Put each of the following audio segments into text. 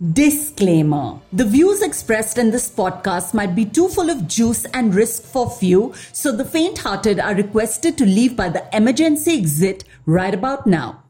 Disclaimer The views expressed in this podcast might be too full of juice and risk for few, so the faint hearted are requested to leave by the emergency exit right about now.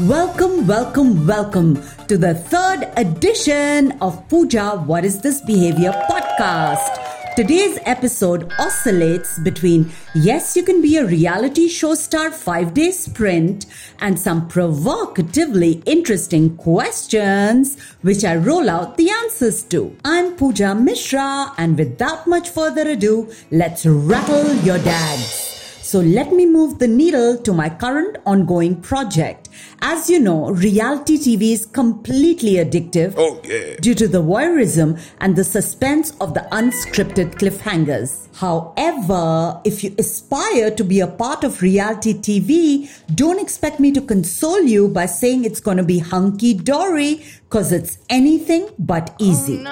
Welcome, welcome, welcome to the third edition of Pooja What is This Behavior podcast. Today's episode oscillates between yes, you can be a reality show star five day sprint and some provocatively interesting questions, which I roll out the answers to. I'm Pooja Mishra, and without much further ado, let's rattle your dads. So let me move the needle to my current ongoing project. As you know, reality TV is completely addictive Oh, yeah. due to the voyeurism and the suspense of the unscripted cliffhangers. However, if you aspire to be a part of reality TV, don't expect me to console you by saying it's going to be hunky dory because it's anything but easy. Oh,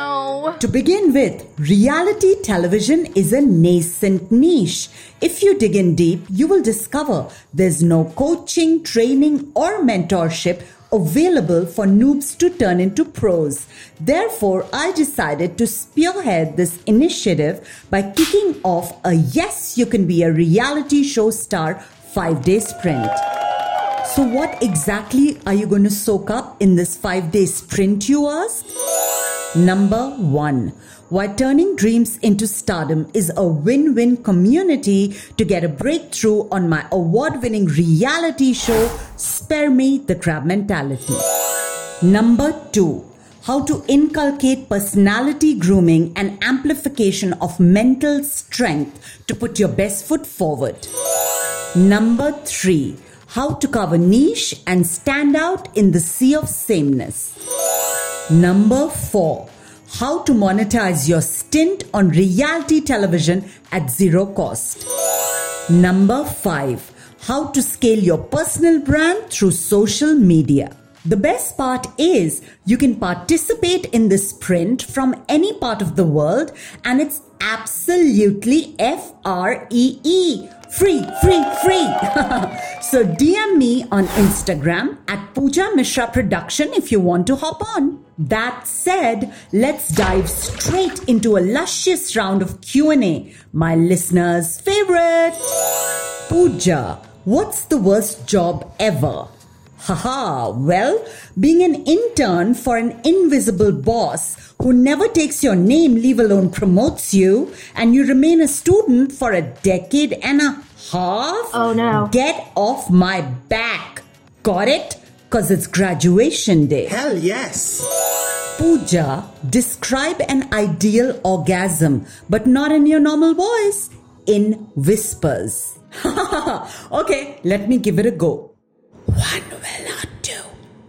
no. To begin with, reality television is a nascent niche. If you dig in deep, you will discover there's no coaching, training, or mentorship available for noobs to turn into pros. Therefore, I decided to spearhead this initiative by kicking off a Yes, You Can Be a Reality Show Star five day sprint. So, what exactly are you going to soak up in this five day sprint, you ask? Number one, why turning dreams into stardom is a win win community to get a breakthrough on my award winning reality show, Spare Me the Crab Mentality. Number two, how to inculcate personality grooming and amplification of mental strength to put your best foot forward. Number three, how to cover niche and stand out in the sea of sameness. Number four, how to monetize your stint on reality television at zero cost. Number five, how to scale your personal brand through social media. The best part is you can participate in this sprint from any part of the world and it's absolutely F R E E. Free, free, free. so DM me on Instagram at Pooja Mishra Production if you want to hop on. That said, let's dive straight into a luscious round of Q&A, my listeners' favorite. Pooja, what's the worst job ever? Haha, well, being an intern for an invisible boss who never takes your name, leave alone promotes you, and you remain a student for a decade and a half? Oh, no. Get off my back. Got it? Because it's graduation day. Hell yes. Pooja, describe an ideal orgasm, but not in your normal voice, in whispers. okay, let me give it a go. One will not do.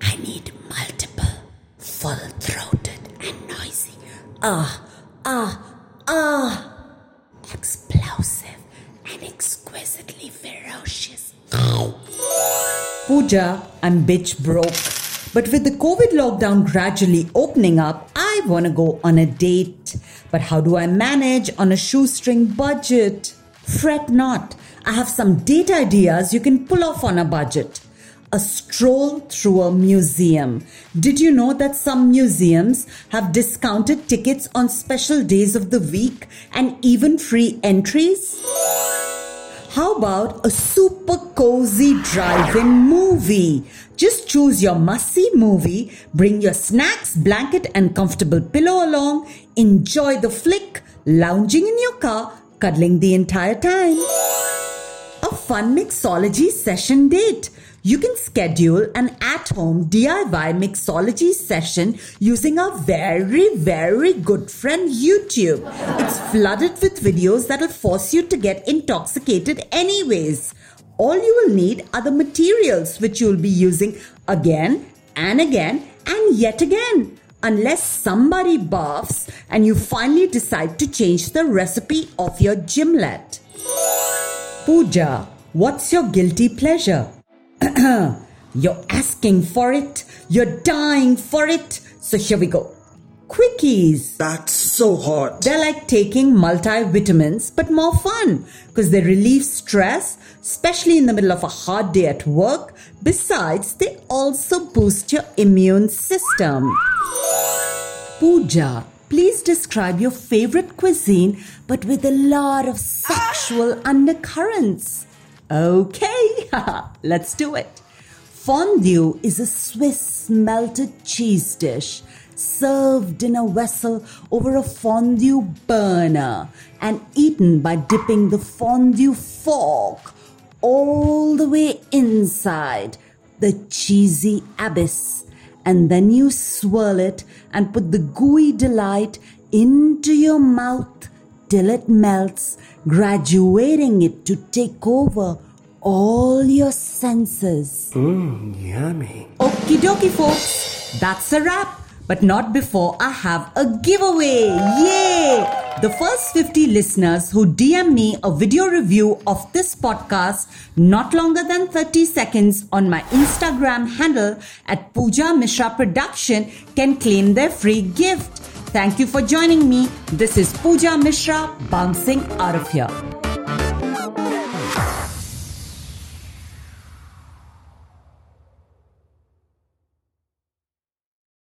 I need multiple, full throated and noisy. Ah, ah, ah. Explosive and exquisitely ferocious. Pooja, I'm bitch broke. But with the COVID lockdown gradually opening up, I want to go on a date. But how do I manage on a shoestring budget? Fret not. I have some date ideas you can pull off on a budget. A stroll through a museum. Did you know that some museums have discounted tickets on special days of the week and even free entries? How about a super cozy drive-in movie? Just choose your must-see movie, bring your snacks, blanket and comfortable pillow along, enjoy the flick, lounging in your car, cuddling the entire time. A fun mixology session date. You can schedule an at-home DIY mixology session using our very, very good friend YouTube. It's flooded with videos that'll force you to get intoxicated anyways. All you will need are the materials which you'll be using again and again and yet again. Unless somebody barfs and you finally decide to change the recipe of your gimlet. Pooja, what's your guilty pleasure? You're asking for it. You're dying for it. So here we go. quickies. That's so hot. They're like taking multivitamins, but more fun because they relieve stress, especially in the middle of a hard day at work. Besides, they also boost your immune system. Pooja, please describe your favorite cuisine, but with a lot of sexual undercurrents. Okay, let's do it. Fondue is a Swiss melted cheese dish served in a vessel over a fondue burner and eaten by dipping the fondue fork all the way inside the cheesy abyss. And then you swirl it and put the gooey delight into your mouth till it melts, graduating it to take over all your senses. Mmm, yummy. Okie dokie, folks. That's a wrap. But not before I have a giveaway. Yay! The first 50 listeners who DM me a video review of this podcast not longer than 30 seconds on my Instagram handle at Pooja Mishra Production can claim their free gift. Thank you for joining me. This is Pooja Mishra bouncing out of here.